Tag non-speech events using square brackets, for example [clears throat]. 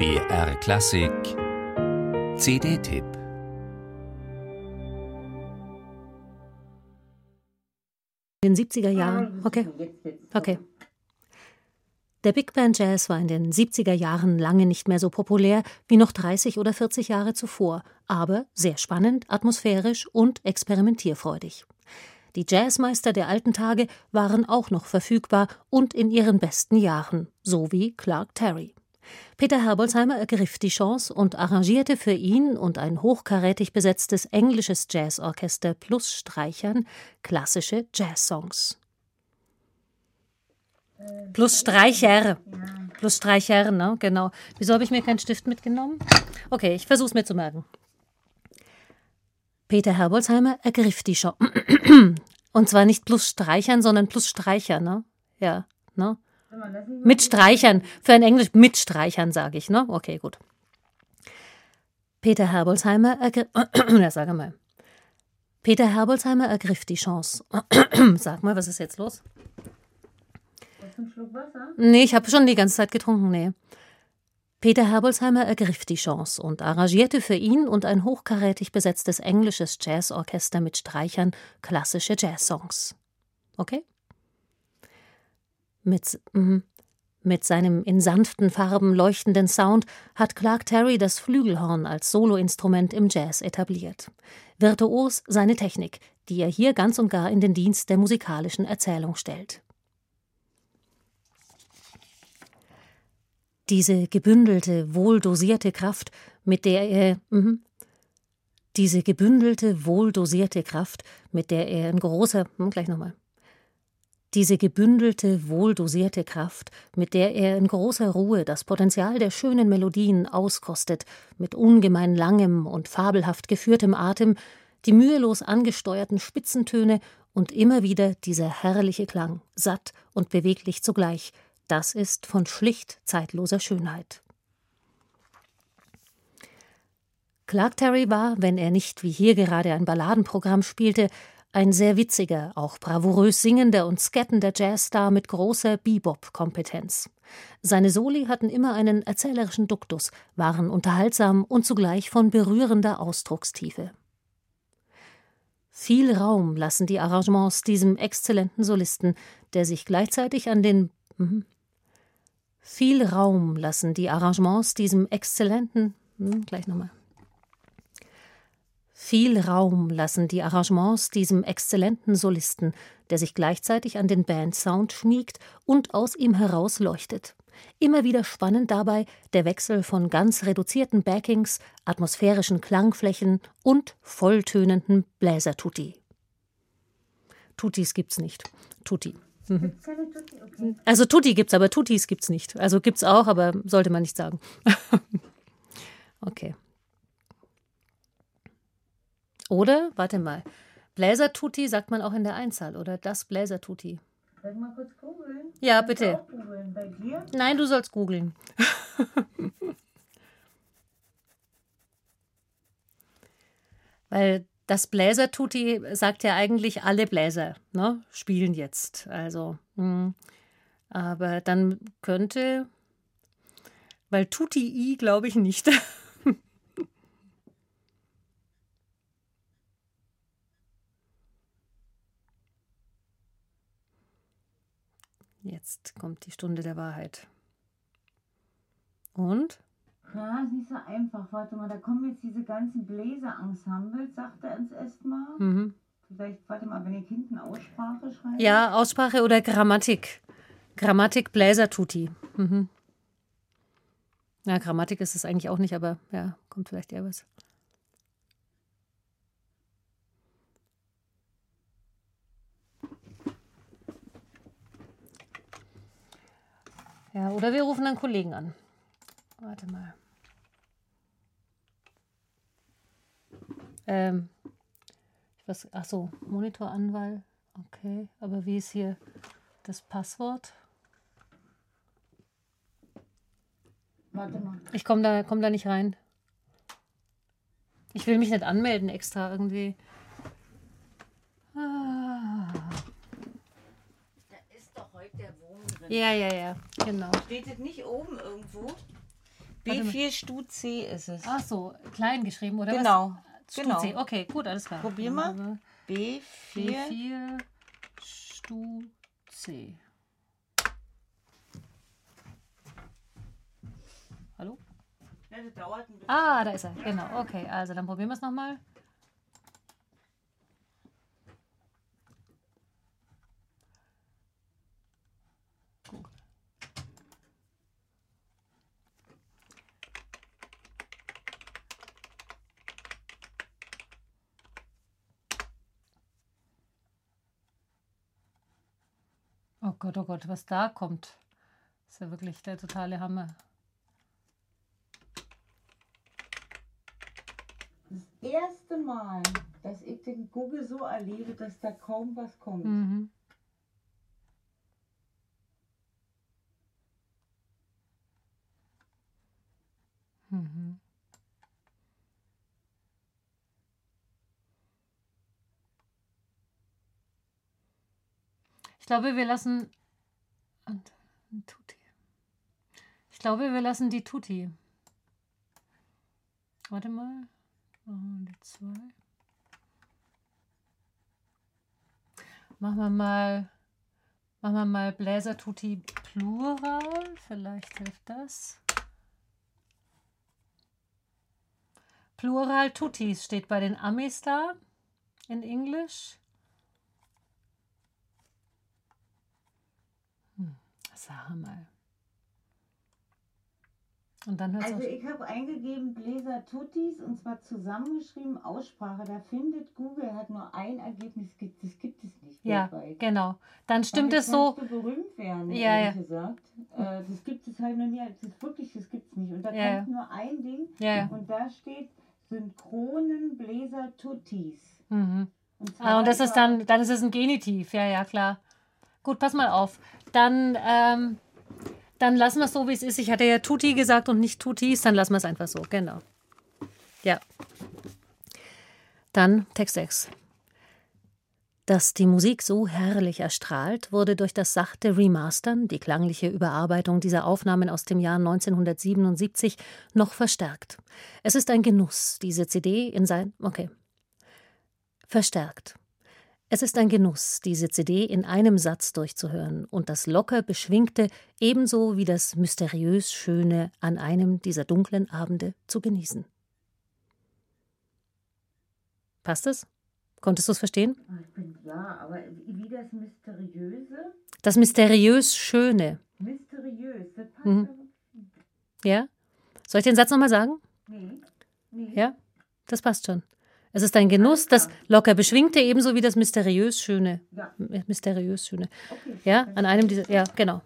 BR Klassik CD-Tipp In den 70er Jahren. Okay. Okay. Der Big Band Jazz war in den 70er Jahren lange nicht mehr so populär wie noch 30 oder 40 Jahre zuvor, aber sehr spannend, atmosphärisch und experimentierfreudig. Die Jazzmeister der alten Tage waren auch noch verfügbar und in ihren besten Jahren, so wie Clark Terry. Peter Herbolzheimer ergriff die Chance und arrangierte für ihn und ein hochkarätig besetztes englisches Jazzorchester plus Streichern klassische Jazzsongs. Plus Streicher. Plus Streicher, ne? Genau. Wieso habe ich mir keinen Stift mitgenommen? Okay, ich versuche es mir zu merken. Peter Herbolzheimer ergriff die Chance. Und zwar nicht plus Streichern, sondern plus Streicher, ne? Ja, ne? Mit Streichern. Für ein Englisch mit Streichern, sage ich, ne? Okay, gut. Peter Herbolzheimer ergriff. [clears throat] ja, sag mal. Peter Herbolzheimer ergriff die Chance. [clears throat] sag mal, was ist jetzt los? einen Schluck Wasser? Nee, ich habe schon die ganze Zeit getrunken, nee. Peter Herbolzheimer ergriff die Chance und arrangierte für ihn und ein hochkarätig besetztes englisches Jazzorchester mit Streichern klassische Jazzsongs. Okay? Mit, mm, mit seinem in sanften Farben leuchtenden Sound hat Clark Terry das Flügelhorn als Soloinstrument im Jazz etabliert. Virtuos seine Technik, die er hier ganz und gar in den Dienst der musikalischen Erzählung stellt. Diese gebündelte, wohldosierte Kraft, mit der er mh, diese gebündelte, wohldosierte Kraft, mit der er in großer hm, gleich nochmal. Diese gebündelte, wohldosierte Kraft, mit der er in großer Ruhe das Potenzial der schönen Melodien auskostet, mit ungemein langem und fabelhaft geführtem Atem, die mühelos angesteuerten Spitzentöne und immer wieder dieser herrliche Klang, satt und beweglich zugleich, das ist von schlicht zeitloser Schönheit. Clark Terry war, wenn er nicht wie hier gerade ein Balladenprogramm spielte, ein sehr witziger, auch bravourös singender und skettender Jazzstar mit großer Bebop-Kompetenz. Seine Soli hatten immer einen erzählerischen Duktus, waren unterhaltsam und zugleich von berührender Ausdruckstiefe. Viel Raum lassen die Arrangements diesem exzellenten Solisten, der sich gleichzeitig an den mhm, viel Raum lassen die Arrangements diesem exzellenten, hm, gleich nochmal. Viel Raum lassen die Arrangements diesem exzellenten Solisten, der sich gleichzeitig an den Bandsound schmiegt und aus ihm heraus leuchtet. Immer wieder spannend dabei der Wechsel von ganz reduzierten Backings, atmosphärischen Klangflächen und volltönenden Bläsertutti. Tutis gibt's nicht. Tutti. Mhm. Also Tutti gibt's, aber Tutis gibt's nicht. Also gibt's auch, aber sollte man nicht sagen. [laughs] okay. Oder, warte mal, Bläser-Tutti sagt man auch in der Einzahl, oder das Bläser-Tutti. Soll ich mal kurz googeln? Ja, bitte. Bei dir? Nein, du sollst googeln. [laughs] Weil das Bläser-Tutti sagt ja eigentlich, alle Bläser ne, spielen jetzt. Also, mh. Hm. aber dann könnte, weil Tutti-I glaube ich nicht. [laughs] Jetzt kommt die Stunde der Wahrheit. Und? Ja, ist nicht so einfach. Warte mal, da kommen jetzt diese ganzen Bläserensembles, sagt er uns erstmal. Mhm. Vielleicht, warte mal, wenn ihr hinten Aussprache schreibt. Ja, Aussprache oder Grammatik. Grammatik, Bläser, Tutti. Mhm. Ja, Grammatik ist es eigentlich auch nicht, aber ja, kommt vielleicht eher was. Ja, oder wir rufen einen Kollegen an. Warte mal. Ähm, was, ach so, Monitoranwahl. Okay, aber wie ist hier das Passwort? Warte mal. Ich komme da, komm da nicht rein. Ich will mich nicht anmelden extra irgendwie. Ah. Da ist doch heute der Wurm drin. Ja, ja, ja, genau. Steht das nicht oben irgendwo? B4 Stu C ist es. Ach so, klein geschrieben, oder Genau, was? Stu genau. C. Okay, gut, alles klar. Probier mal. haben wir B4. B4 Stu C. Hallo? Ja, das dauert ein bisschen. Ah, da ist er. Genau, okay. Also dann probieren wir es nochmal. Oh Gott, oh Gott, was da kommt. ist ja wirklich der totale Hammer. Das erste Mal, dass ich den Google so erlebe, dass da kaum was kommt. Mhm. Mhm. Ich glaube, wir lassen. Tutti. Ich glaube, wir lassen die Tutti. Warte mal. Machen wir die zwei. Machen wir mal. Machen wir mal Bläser Tutti Plural. Vielleicht hilft das. Plural Tuttis steht bei den Amis da. In Englisch. Sag mal. Und dann hört es Also ich habe eingegeben Bläser Tuttis und zwar zusammengeschrieben Aussprache. Da findet Google hat nur ein Ergebnis, gibt- das gibt es nicht Ja, weltweit. genau. Dann stimmt es so. berühmt werden, Ja, ja. gesagt. Äh, das gibt es halt noch nie. Das ist wirklich, das gibt es nicht. Und da Ja, kommt nur ein Ding Ja, ja. und da steht synchronen Bläser Tuttis. Mhm. Und, Ah, und das ist dann, dann ist es ein Genitiv. Ja, ja, klar. Gut, pass mal auf. Dann, ähm, dann lassen wir es so, wie es ist. Ich hatte ja Tutti gesagt und nicht Tutis, dann lassen wir es einfach so. Genau. Ja. Dann Text 6. Dass die Musik so herrlich erstrahlt, wurde durch das sachte Remastern, die klangliche Überarbeitung dieser Aufnahmen aus dem Jahr 1977, noch verstärkt. Es ist ein Genuss, diese CD in sein. Okay. Verstärkt. Es ist ein Genuss, diese CD in einem Satz durchzuhören und das locker beschwingte ebenso wie das mysteriös Schöne an einem dieser dunklen Abende zu genießen. Passt es? Konntest du es verstehen? Ich bin, ja, aber wie das Mysteriöse, Das mysteriös Schöne. mysteriös, das passt Mhm. Ja? Soll ich den Satz nochmal sagen? Nee, nee. Ja? Das passt schon. Es ist ein Genuss, das locker beschwingte ebenso wie das mysteriös Schöne. Ja, Mysteriös Schöne. Ja, an einem dieser. Ja, genau.